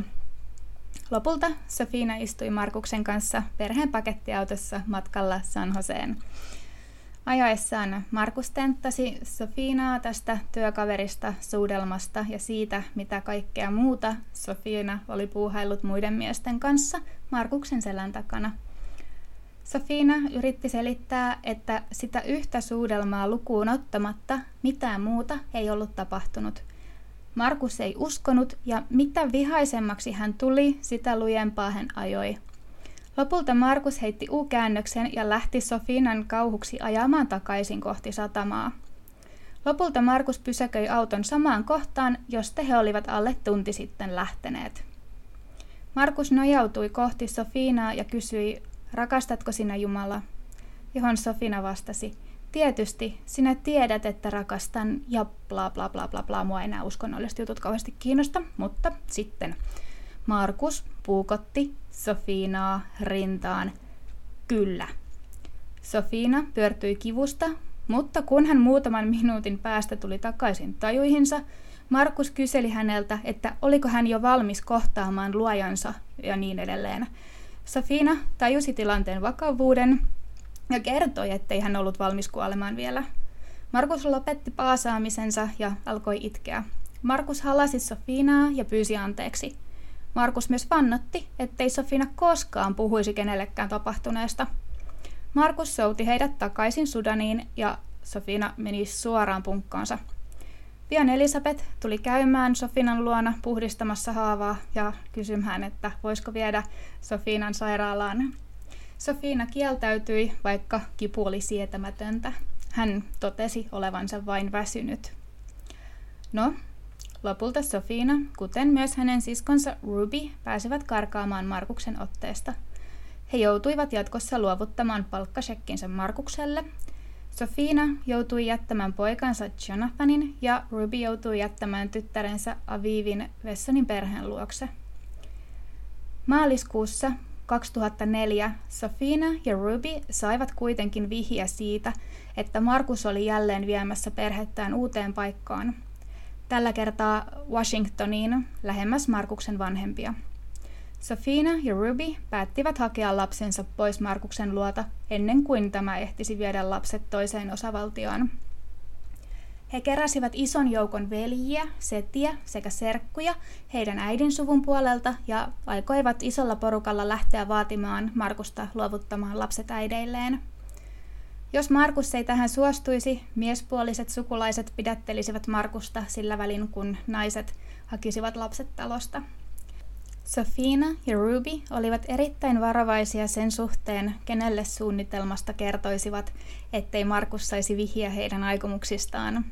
lopulta Sofina istui Markuksen kanssa perheen pakettiautossa matkalla San Joseen. Ajoessaan Markus tenttasi Sofinaa tästä työkaverista, suudelmasta ja siitä, mitä kaikkea muuta Sofina oli puuhaillut muiden miesten kanssa Markuksen selän takana. Sofina yritti selittää, että sitä yhtä suudelmaa lukuun ottamatta mitään muuta ei ollut tapahtunut. Markus ei uskonut ja mitä vihaisemmaksi hän tuli, sitä lujempaa hän ajoi. Lopulta Markus heitti U-käännöksen ja lähti Sofinan kauhuksi ajamaan takaisin kohti satamaa. Lopulta Markus pysäköi auton samaan kohtaan, josta he olivat alle tunti sitten lähteneet. Markus nojautui kohti Sofinaa ja kysyi, rakastatko sinä Jumala? Johon Sofina vastasi, tietysti, sinä tiedät, että rakastan ja bla bla bla bla bla, mua enää uskonnolliset jutut kauheasti kiinnosta, mutta sitten Markus puukotti Sofinaa rintaan. Kyllä. Sofina pyörtyi kivusta, mutta kun hän muutaman minuutin päästä tuli takaisin tajuihinsa, Markus kyseli häneltä, että oliko hän jo valmis kohtaamaan luojansa ja niin edelleen. Safina tajusi tilanteen vakavuuden ja kertoi, ettei hän ollut valmis kuolemaan vielä. Markus lopetti paasaamisensa ja alkoi itkeä. Markus halasi Sofinaa ja pyysi anteeksi. Markus myös vannotti, ettei Sofina koskaan puhuisi kenellekään tapahtuneesta. Markus souti heidät takaisin Sudaniin ja Sofina meni suoraan punkkaansa. Pian Elisabeth tuli käymään Sofinan luona puhdistamassa haavaa ja kysymään, että voisiko viedä Sofinan sairaalaan. Sofina kieltäytyi, vaikka kipu oli sietämätöntä. Hän totesi olevansa vain väsynyt. No, lopulta Sofina, kuten myös hänen siskonsa Ruby, pääsivät karkaamaan Markuksen otteesta. He joutuivat jatkossa luovuttamaan palkkashekkinsä Markukselle – Sofina joutui jättämään poikansa Jonathanin ja Ruby joutui jättämään tyttärensä Avivin Vessonin perheen luokse. Maaliskuussa 2004 Sofina ja Ruby saivat kuitenkin vihjä siitä, että Markus oli jälleen viemässä perhettään uuteen paikkaan. Tällä kertaa Washingtoniin, lähemmäs Markuksen vanhempia. Safina ja Ruby päättivät hakea lapsensa pois Markuksen luota ennen kuin tämä ehtisi viedä lapset toiseen osavaltioon. He keräsivät ison joukon veljiä, setiä sekä serkkuja heidän äidin suvun puolelta ja aikoivat isolla porukalla lähteä vaatimaan Markusta luovuttamaan lapset äideilleen. Jos Markus ei tähän suostuisi, miespuoliset sukulaiset pidättelisivät Markusta sillä välin, kun naiset hakisivat lapset talosta. Sofina ja Ruby olivat erittäin varovaisia sen suhteen, kenelle suunnitelmasta kertoisivat, ettei Markus saisi vihjiä heidän aikomuksistaan.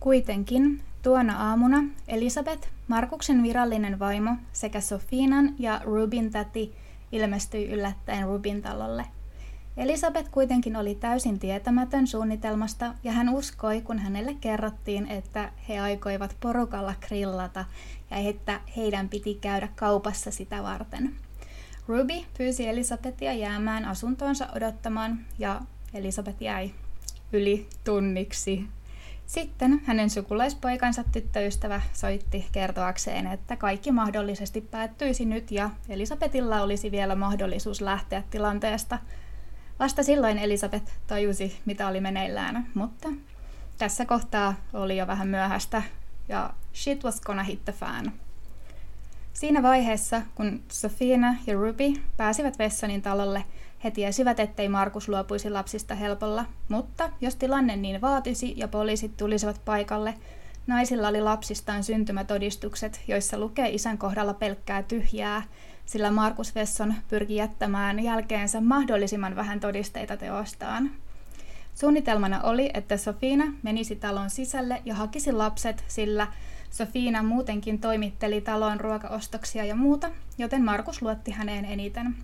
Kuitenkin tuona aamuna Elisabeth, Markuksen virallinen vaimo, sekä Sofinan ja Rubin täti ilmestyi yllättäen Rubin talolle. Elisabeth kuitenkin oli täysin tietämätön suunnitelmasta ja hän uskoi, kun hänelle kerrottiin, että he aikoivat porukalla grillata ja että heidän piti käydä kaupassa sitä varten. Ruby pyysi Elisabetia jäämään asuntoonsa odottamaan ja Elisabeth jäi yli tunniksi. Sitten hänen sukulaispoikansa tyttöystävä soitti kertoakseen, että kaikki mahdollisesti päättyisi nyt ja Elisabetilla olisi vielä mahdollisuus lähteä tilanteesta – Vasta silloin Elisabeth tajusi, mitä oli meneillään, mutta tässä kohtaa oli jo vähän myöhäistä ja shit was gonna hit the fan. Siinä vaiheessa, kun Sofina ja Ruby pääsivät Vessonin talolle, he tiesivät, ettei Markus luopuisi lapsista helpolla, mutta jos tilanne niin vaatisi ja poliisit tulisivat paikalle, naisilla oli lapsistaan syntymätodistukset, joissa lukee isän kohdalla pelkkää tyhjää, sillä Markus Vesson pyrki jättämään jälkeensä mahdollisimman vähän todisteita teostaan. Suunnitelmana oli, että Sofina menisi talon sisälle ja hakisi lapset, sillä Sofina muutenkin toimitteli talon ruokaostoksia ja muuta, joten Markus luotti häneen eniten.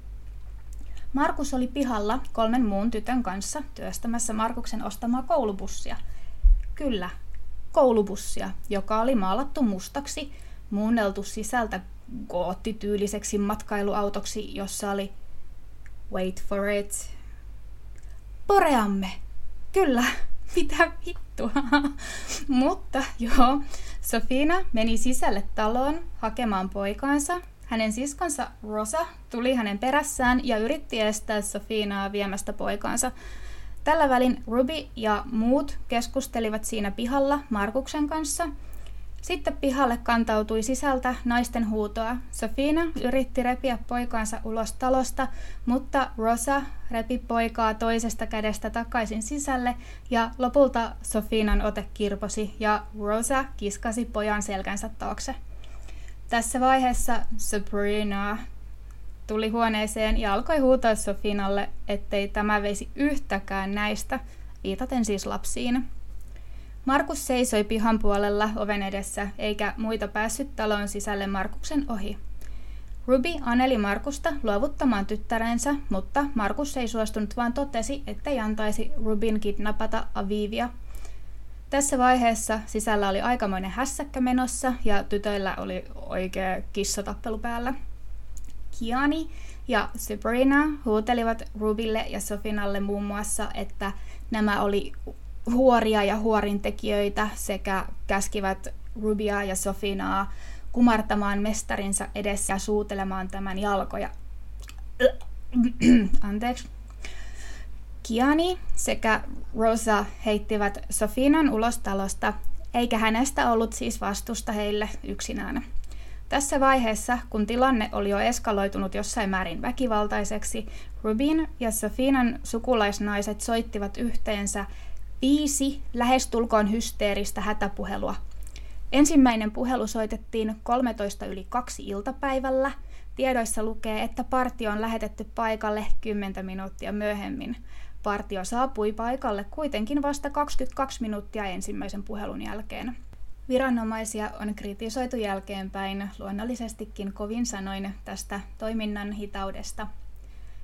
Markus oli pihalla kolmen muun tytön kanssa työstämässä Markuksen ostamaa koulubussia. Kyllä, koulubussia, joka oli maalattu mustaksi, muunneltu sisältä goottityyliseksi matkailuautoksi, jossa oli wait for it, poreamme. Kyllä, mitä vittua. Mutta joo, Sofina meni sisälle taloon hakemaan poikaansa. Hänen siskonsa Rosa tuli hänen perässään ja yritti estää Sofinaa viemästä poikaansa. Tällä välin Ruby ja muut keskustelivat siinä pihalla Markuksen kanssa – Sitten pihalle kantautui sisältä naisten huutoa. Sofina yritti repiä poikaansa ulos talosta, mutta Rosa repi poikaa toisesta kädestä takaisin sisälle ja lopulta Sofinan ote kirposi ja Rosa kiskasi pojan selkänsä taakse. Tässä vaiheessa Sabrina tuli huoneeseen ja alkoi huutaa Sofinalle, ettei tämä veisi yhtäkään näistä, viitaten siis lapsiin. Markus seisoi pihan puolella oven edessä, eikä muita päässyt talon sisälle Markuksen ohi. Ruby aneli Markusta luovuttamaan tyttärensä, mutta Markus ei suostunut, vaan totesi, ettei antaisi Rubin kidnapata Avivia. Tässä vaiheessa sisällä oli aikamoinen hässäkkä menossa ja tytöillä oli oikea kissatappelu päällä. Kiani ja Sabrina huutelivat Rubille ja Sofinalle muun muassa, että nämä oli huoria ja huorintekijöitä sekä käskivät Rubia ja Sofinaa kumartamaan mestarinsa edessä ja suutelemaan tämän jalkoja. Anteeksi. Kiani sekä Rosa heittivät Sofinan ulos talosta, eikä hänestä ollut siis vastusta heille yksinään. Tässä vaiheessa, kun tilanne oli jo eskaloitunut jossain määrin väkivaltaiseksi, Rubin ja Sofinan sukulaisnaiset soittivat yhteensä viisi lähestulkoon hysteeristä hätäpuhelua. Ensimmäinen puhelu soitettiin 13 yli kaksi iltapäivällä. Tiedoissa lukee, että partio on lähetetty paikalle 10 minuuttia myöhemmin. Partio saapui paikalle kuitenkin vasta 22 minuuttia ensimmäisen puhelun jälkeen. Viranomaisia on kritisoitu jälkeenpäin luonnollisestikin kovin sanoin tästä toiminnan hitaudesta.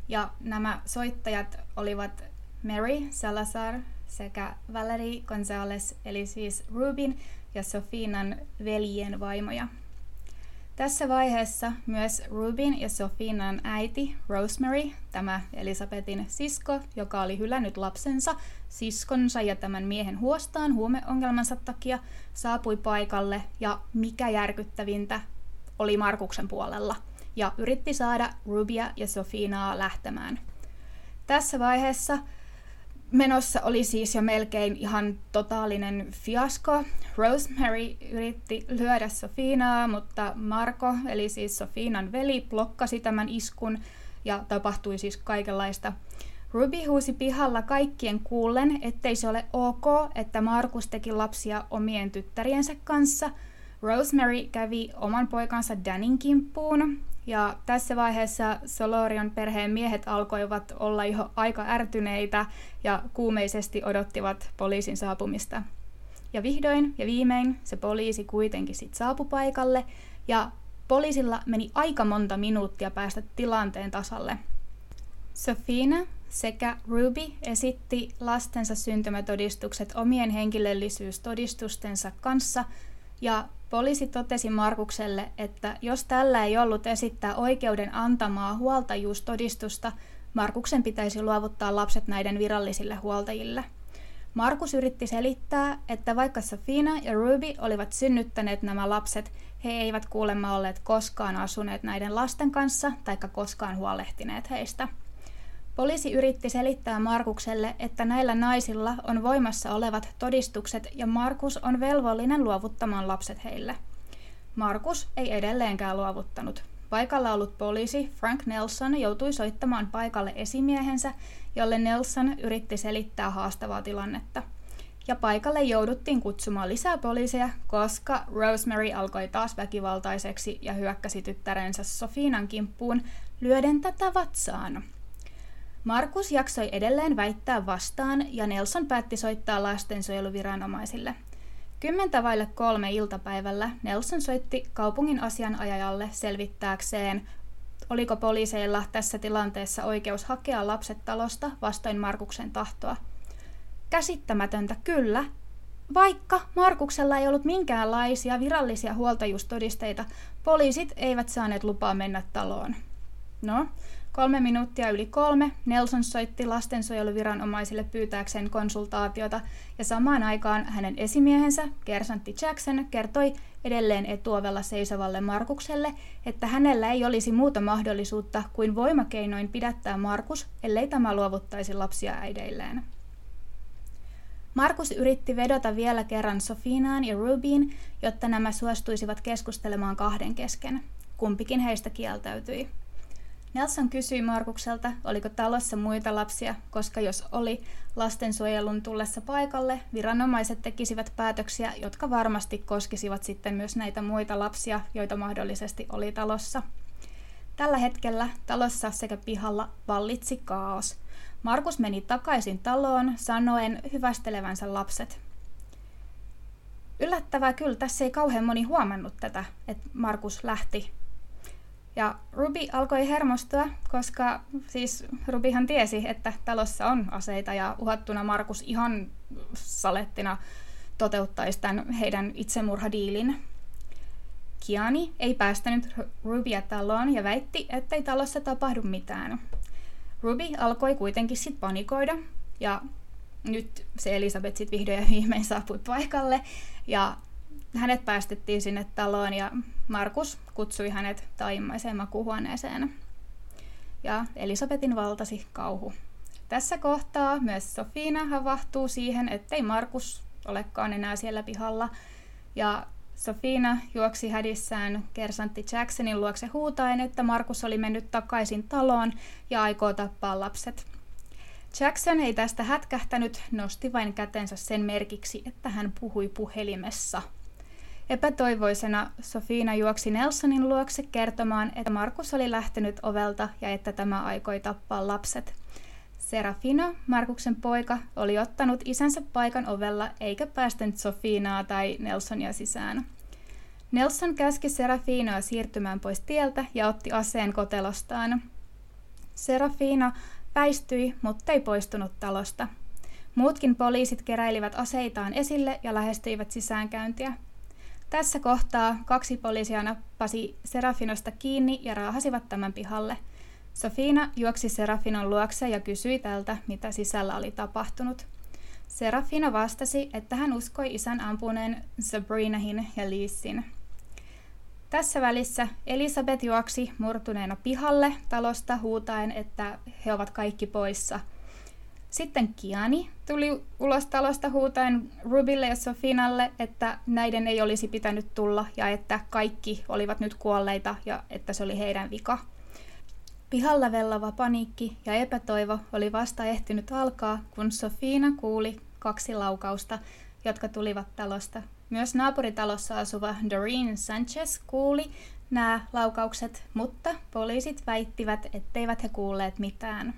Ja nämä soittajat olivat Mary Salazar sekä Valerie Gonzales, eli siis Rubin ja Sofinan veljen vaimoja. Tässä vaiheessa myös Rubin ja Sofinan äiti Rosemary, tämä Elisabetin sisko, joka oli hylännyt lapsensa, siskonsa ja tämän miehen huostaan huumeongelmansa takia, saapui paikalle ja mikä järkyttävintä oli Markuksen puolella ja yritti saada Rubia ja Sofinaa lähtemään. Tässä vaiheessa Menossa oli siis jo melkein ihan totaalinen fiasko. Rosemary yritti lyödä Sofinaa, mutta Marko, eli siis Sofinan veli, blokkasi tämän iskun ja tapahtui siis kaikenlaista. Ruby huusi pihalla kaikkien kuullen, ettei se ole ok, että Markus teki lapsia omien tyttäriensä kanssa. Rosemary kävi oman poikansa Danin kimppuun, ja tässä vaiheessa Solorion perheen miehet alkoivat olla jo aika ärtyneitä ja kuumeisesti odottivat poliisin saapumista. Ja vihdoin ja viimein se poliisi kuitenkin sit saapui paikalle ja poliisilla meni aika monta minuuttia päästä tilanteen tasalle. Sofina sekä Ruby esitti lastensa syntymätodistukset omien henkilöllisyystodistustensa kanssa ja Poliisi totesi Markukselle, että jos tällä ei ollut esittää oikeuden antamaa huoltajuustodistusta, Markuksen pitäisi luovuttaa lapset näiden virallisille huoltajille. Markus yritti selittää, että vaikka Safina ja Ruby olivat synnyttäneet nämä lapset, he eivät kuulemma olleet koskaan asuneet näiden lasten kanssa tai koskaan huolehtineet heistä. Poliisi yritti selittää Markukselle, että näillä naisilla on voimassa olevat todistukset ja Markus on velvollinen luovuttamaan lapset heille. Markus ei edelleenkään luovuttanut. Paikalla ollut poliisi Frank Nelson joutui soittamaan paikalle esimiehensä, jolle Nelson yritti selittää haastavaa tilannetta. Ja paikalle jouduttiin kutsumaan lisää poliiseja, koska Rosemary alkoi taas väkivaltaiseksi ja hyökkäsi tyttärensä Sofinan kimppuun lyöden tätä vatsaan. Markus jaksoi edelleen väittää vastaan ja Nelson päätti soittaa lastensuojeluviranomaisille. Kymmentä vaille kolme iltapäivällä Nelson soitti kaupungin asianajajalle selvittääkseen, oliko poliiseilla tässä tilanteessa oikeus hakea lapset talosta vastoin Markuksen tahtoa. Käsittämätöntä kyllä, vaikka Markuksella ei ollut minkäänlaisia virallisia huoltajuustodisteita, poliisit eivät saaneet lupaa mennä taloon. No, Kolme minuuttia yli kolme Nelson soitti lastensuojeluviranomaisille pyytääkseen konsultaatiota ja samaan aikaan hänen esimiehensä Kersantti Jackson kertoi edelleen etuovella seisovalle Markukselle, että hänellä ei olisi muuta mahdollisuutta kuin voimakeinoin pidättää Markus, ellei tämä luovuttaisi lapsia äideilleen. Markus yritti vedota vielä kerran Sofinaan ja Rubyin, jotta nämä suostuisivat keskustelemaan kahden kesken. Kumpikin heistä kieltäytyi. Nelson kysyi Markukselta, oliko talossa muita lapsia, koska jos oli, lastensuojelun tullessa paikalle, viranomaiset tekisivät päätöksiä, jotka varmasti koskisivat sitten myös näitä muita lapsia, joita mahdollisesti oli talossa. Tällä hetkellä talossa sekä pihalla vallitsi kaos. Markus meni takaisin taloon sanoen hyvästelevänsä lapset. Yllättävää kyllä, tässä ei kauhean moni huomannut tätä, että Markus lähti ja Ruby alkoi hermostua, koska siis Rubyhan tiesi, että talossa on aseita ja uhattuna Markus ihan salettina toteuttaisi tämän heidän itsemurhadiilin. Kiani ei päästänyt Rubya taloon ja väitti, ettei talossa tapahdu mitään. Ruby alkoi kuitenkin sitten panikoida ja nyt se Elisabeth sitten vihdoin ja viimein saapui paikalle ja hänet päästettiin sinne taloon ja Markus kutsui hänet taimmaiseen makuhuoneeseen. Ja Elisabetin valtasi kauhu. Tässä kohtaa myös Sofina havahtuu siihen, ettei Markus olekaan enää siellä pihalla. Ja Sofina juoksi hädissään kersantti Jacksonin luokse huutaen, että Markus oli mennyt takaisin taloon ja aikoo tappaa lapset. Jackson ei tästä hätkähtänyt, nosti vain kätensä sen merkiksi, että hän puhui puhelimessa – Epätoivoisena Sofina juoksi Nelsonin luokse kertomaan, että Markus oli lähtenyt ovelta ja että tämä aikoi tappaa lapset. Serafino, Markuksen poika, oli ottanut isänsä paikan ovella eikä päästänyt Sofinaa tai Nelsonia sisään. Nelson käski Serafinoa siirtymään pois tieltä ja otti aseen kotelostaan. Serafino väistyi, mutta ei poistunut talosta. Muutkin poliisit keräilivät aseitaan esille ja lähestyivät sisäänkäyntiä. Tässä kohtaa kaksi poliisia nappasi Serafinosta kiinni ja raahasivat tämän pihalle. Sofina juoksi Serafinon luokse ja kysyi tältä, mitä sisällä oli tapahtunut. Serafina vastasi, että hän uskoi isän ampuneen Sabrinahin ja Liissin. Tässä välissä Elisabeth juoksi murtuneena pihalle talosta huutaen, että he ovat kaikki poissa – sitten Kiani tuli ulos talosta huutaen Rubille ja Sofinalle, että näiden ei olisi pitänyt tulla ja että kaikki olivat nyt kuolleita ja että se oli heidän vika. Pihalla vellava paniikki ja epätoivo oli vasta ehtinyt alkaa, kun Sofina kuuli kaksi laukausta, jotka tulivat talosta. Myös naapuritalossa asuva Doreen Sanchez kuuli nämä laukaukset, mutta poliisit väittivät, etteivät he kuulleet mitään.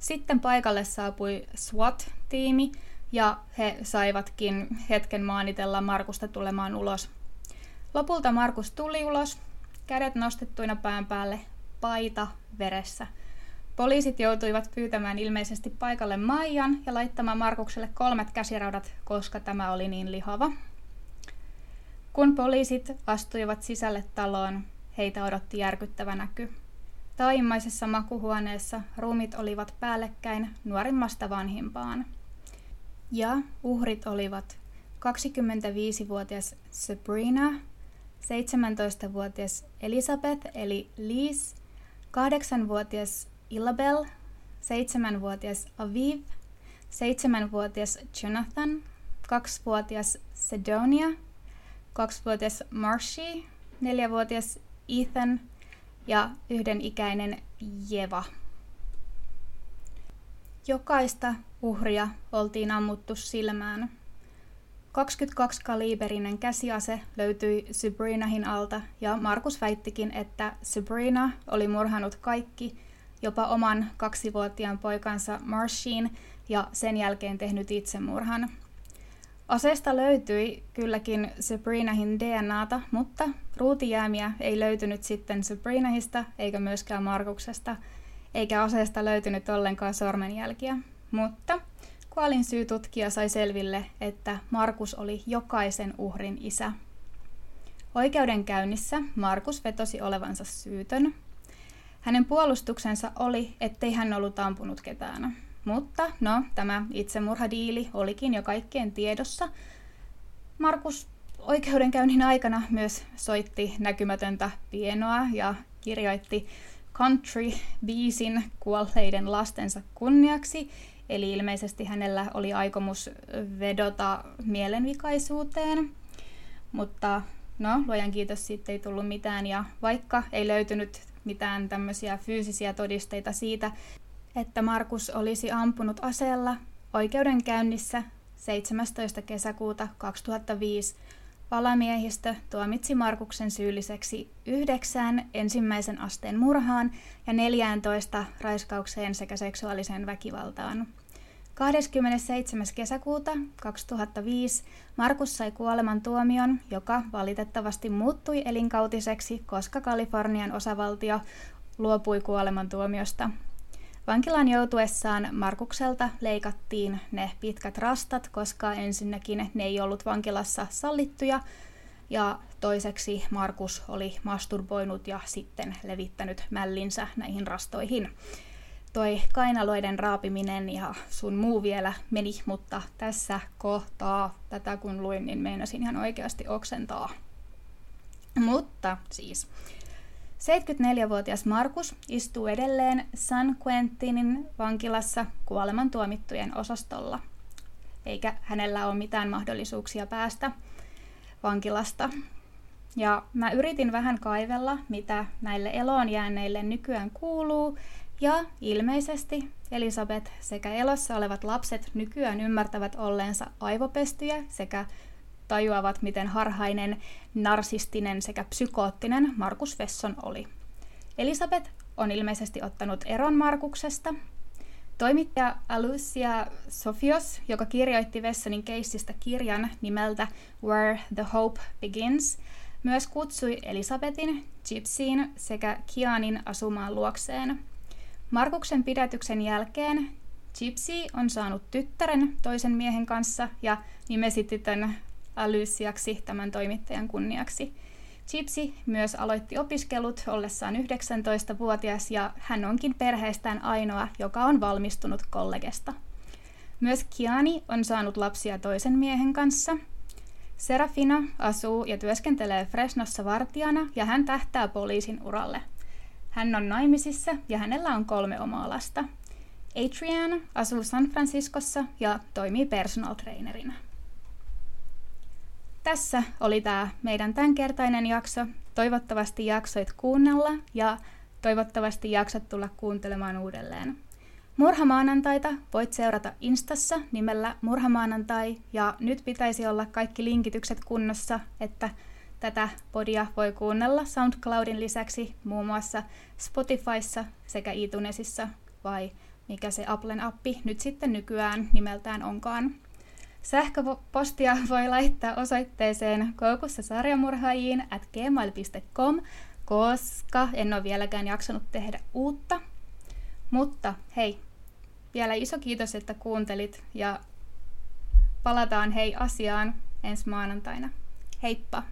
Sitten paikalle saapui SWAT-tiimi ja he saivatkin hetken maanitella Markusta tulemaan ulos. Lopulta Markus tuli ulos, kädet nostettuina pään päälle, paita veressä. Poliisit joutuivat pyytämään ilmeisesti paikalle Maijan ja laittamaan Markukselle kolmet käsiraudat, koska tämä oli niin lihava. Kun poliisit astuivat sisälle taloon, heitä odotti järkyttävä näky. Taimmaisessa makuhuoneessa ruumit olivat päällekkäin nuorimmasta vanhimpaan. Ja uhrit olivat 25-vuotias Sabrina, 17-vuotias Elizabeth eli Liz, 8-vuotias Ilabel, 7-vuotias Aviv, 7-vuotias Jonathan, 2-vuotias Sedonia, 2-vuotias Marshy, 4-vuotias Ethan ja yhden ikäinen Jeva. Jokaista uhria oltiin ammuttu silmään. 22-kaliiberinen käsiase löytyi Sabrinahin alta ja Markus väittikin, että Sabrina oli murhanut kaikki, jopa oman kaksivuotiaan poikansa Marshin ja sen jälkeen tehnyt itsemurhan. Aseesta löytyi kylläkin Sabrinahin DNAta, mutta ruutijäämiä ei löytynyt sitten Sabrinahista eikä myöskään Markuksesta, eikä aseesta löytynyt ollenkaan sormenjälkiä. Mutta kuolin syytutkija sai selville, että Markus oli jokaisen uhrin isä. Oikeudenkäynnissä Markus vetosi olevansa syytön. Hänen puolustuksensa oli, ettei hän ollut ampunut ketään. Mutta no, tämä itsemurhadiili olikin jo kaikkien tiedossa. Markus oikeudenkäynnin aikana myös soitti näkymätöntä pienoa ja kirjoitti country-biisin kuolleiden lastensa kunniaksi, eli ilmeisesti hänellä oli aikomus vedota mielenvikaisuuteen, mutta no, luojan kiitos, siitä ei tullut mitään, ja vaikka ei löytynyt mitään tämmöisiä fyysisiä todisteita siitä, että Markus olisi ampunut aseella oikeudenkäynnissä 17. kesäkuuta 2005 Valamiehistö tuomitsi Markuksen syylliseksi yhdeksään ensimmäisen asteen murhaan ja 14 raiskaukseen sekä seksuaaliseen väkivaltaan. 27. kesäkuuta 2005 Markus sai kuolemantuomion, joka valitettavasti muuttui elinkautiseksi, koska Kalifornian osavaltio luopui kuolemantuomiosta Vankilaan joutuessaan Markukselta leikattiin ne pitkät rastat, koska ensinnäkin ne ei ollut vankilassa sallittuja, ja toiseksi Markus oli masturboinut ja sitten levittänyt mällinsä näihin rastoihin. Toi kainaloiden raapiminen ja sun muu vielä meni, mutta tässä kohtaa tätä kun luin, niin meinasin ihan oikeasti oksentaa. Mutta siis, 74-vuotias Markus istuu edelleen San Quentinin vankilassa kuolemantuomittujen osastolla, eikä hänellä ole mitään mahdollisuuksia päästä vankilasta. Ja mä yritin vähän kaivella, mitä näille eloon jääneille nykyään kuuluu, ja ilmeisesti Elisabeth sekä elossa olevat lapset nykyään ymmärtävät olleensa aivopestyjä sekä tajuavat, miten harhainen, narsistinen sekä psykoottinen Markus Vesson oli. Elisabeth on ilmeisesti ottanut eron Markuksesta. Toimittaja Alucia Sofios, joka kirjoitti Vessonin keissistä kirjan nimeltä Where the Hope Begins, myös kutsui Elisabetin, Gypsyin sekä Kianin asumaan luokseen. Markuksen pidätyksen jälkeen Gypsy on saanut tyttären toisen miehen kanssa ja nimesi tytön Alysiaksi tämän toimittajan kunniaksi. Gypsy myös aloitti opiskelut ollessaan 19-vuotias ja hän onkin perheestään ainoa, joka on valmistunut kollegesta. Myös Kiani on saanut lapsia toisen miehen kanssa. Serafina asuu ja työskentelee Fresnossa vartijana ja hän tähtää poliisin uralle. Hän on naimisissa ja hänellä on kolme omaa lasta. Adrian asuu San Franciscossa ja toimii personal trainerina. Tässä oli tämä meidän tämänkertainen jakso. Toivottavasti jaksoit kuunnella ja toivottavasti jaksat tulla kuuntelemaan uudelleen. Murhamaanantaita voit seurata Instassa nimellä Murhamaanantai ja nyt pitäisi olla kaikki linkitykset kunnossa, että tätä podia voi kuunnella SoundCloudin lisäksi muun muassa Spotifyssa sekä iTunesissa vai mikä se Applen appi nyt sitten nykyään nimeltään onkaan. Sähköpostia voi laittaa osoitteeseen koukussa sarjamurhaajiin at gmail.com, koska en ole vieläkään jaksanut tehdä uutta. Mutta hei, vielä iso kiitos, että kuuntelit ja palataan hei asiaan ensi maanantaina. Heippa!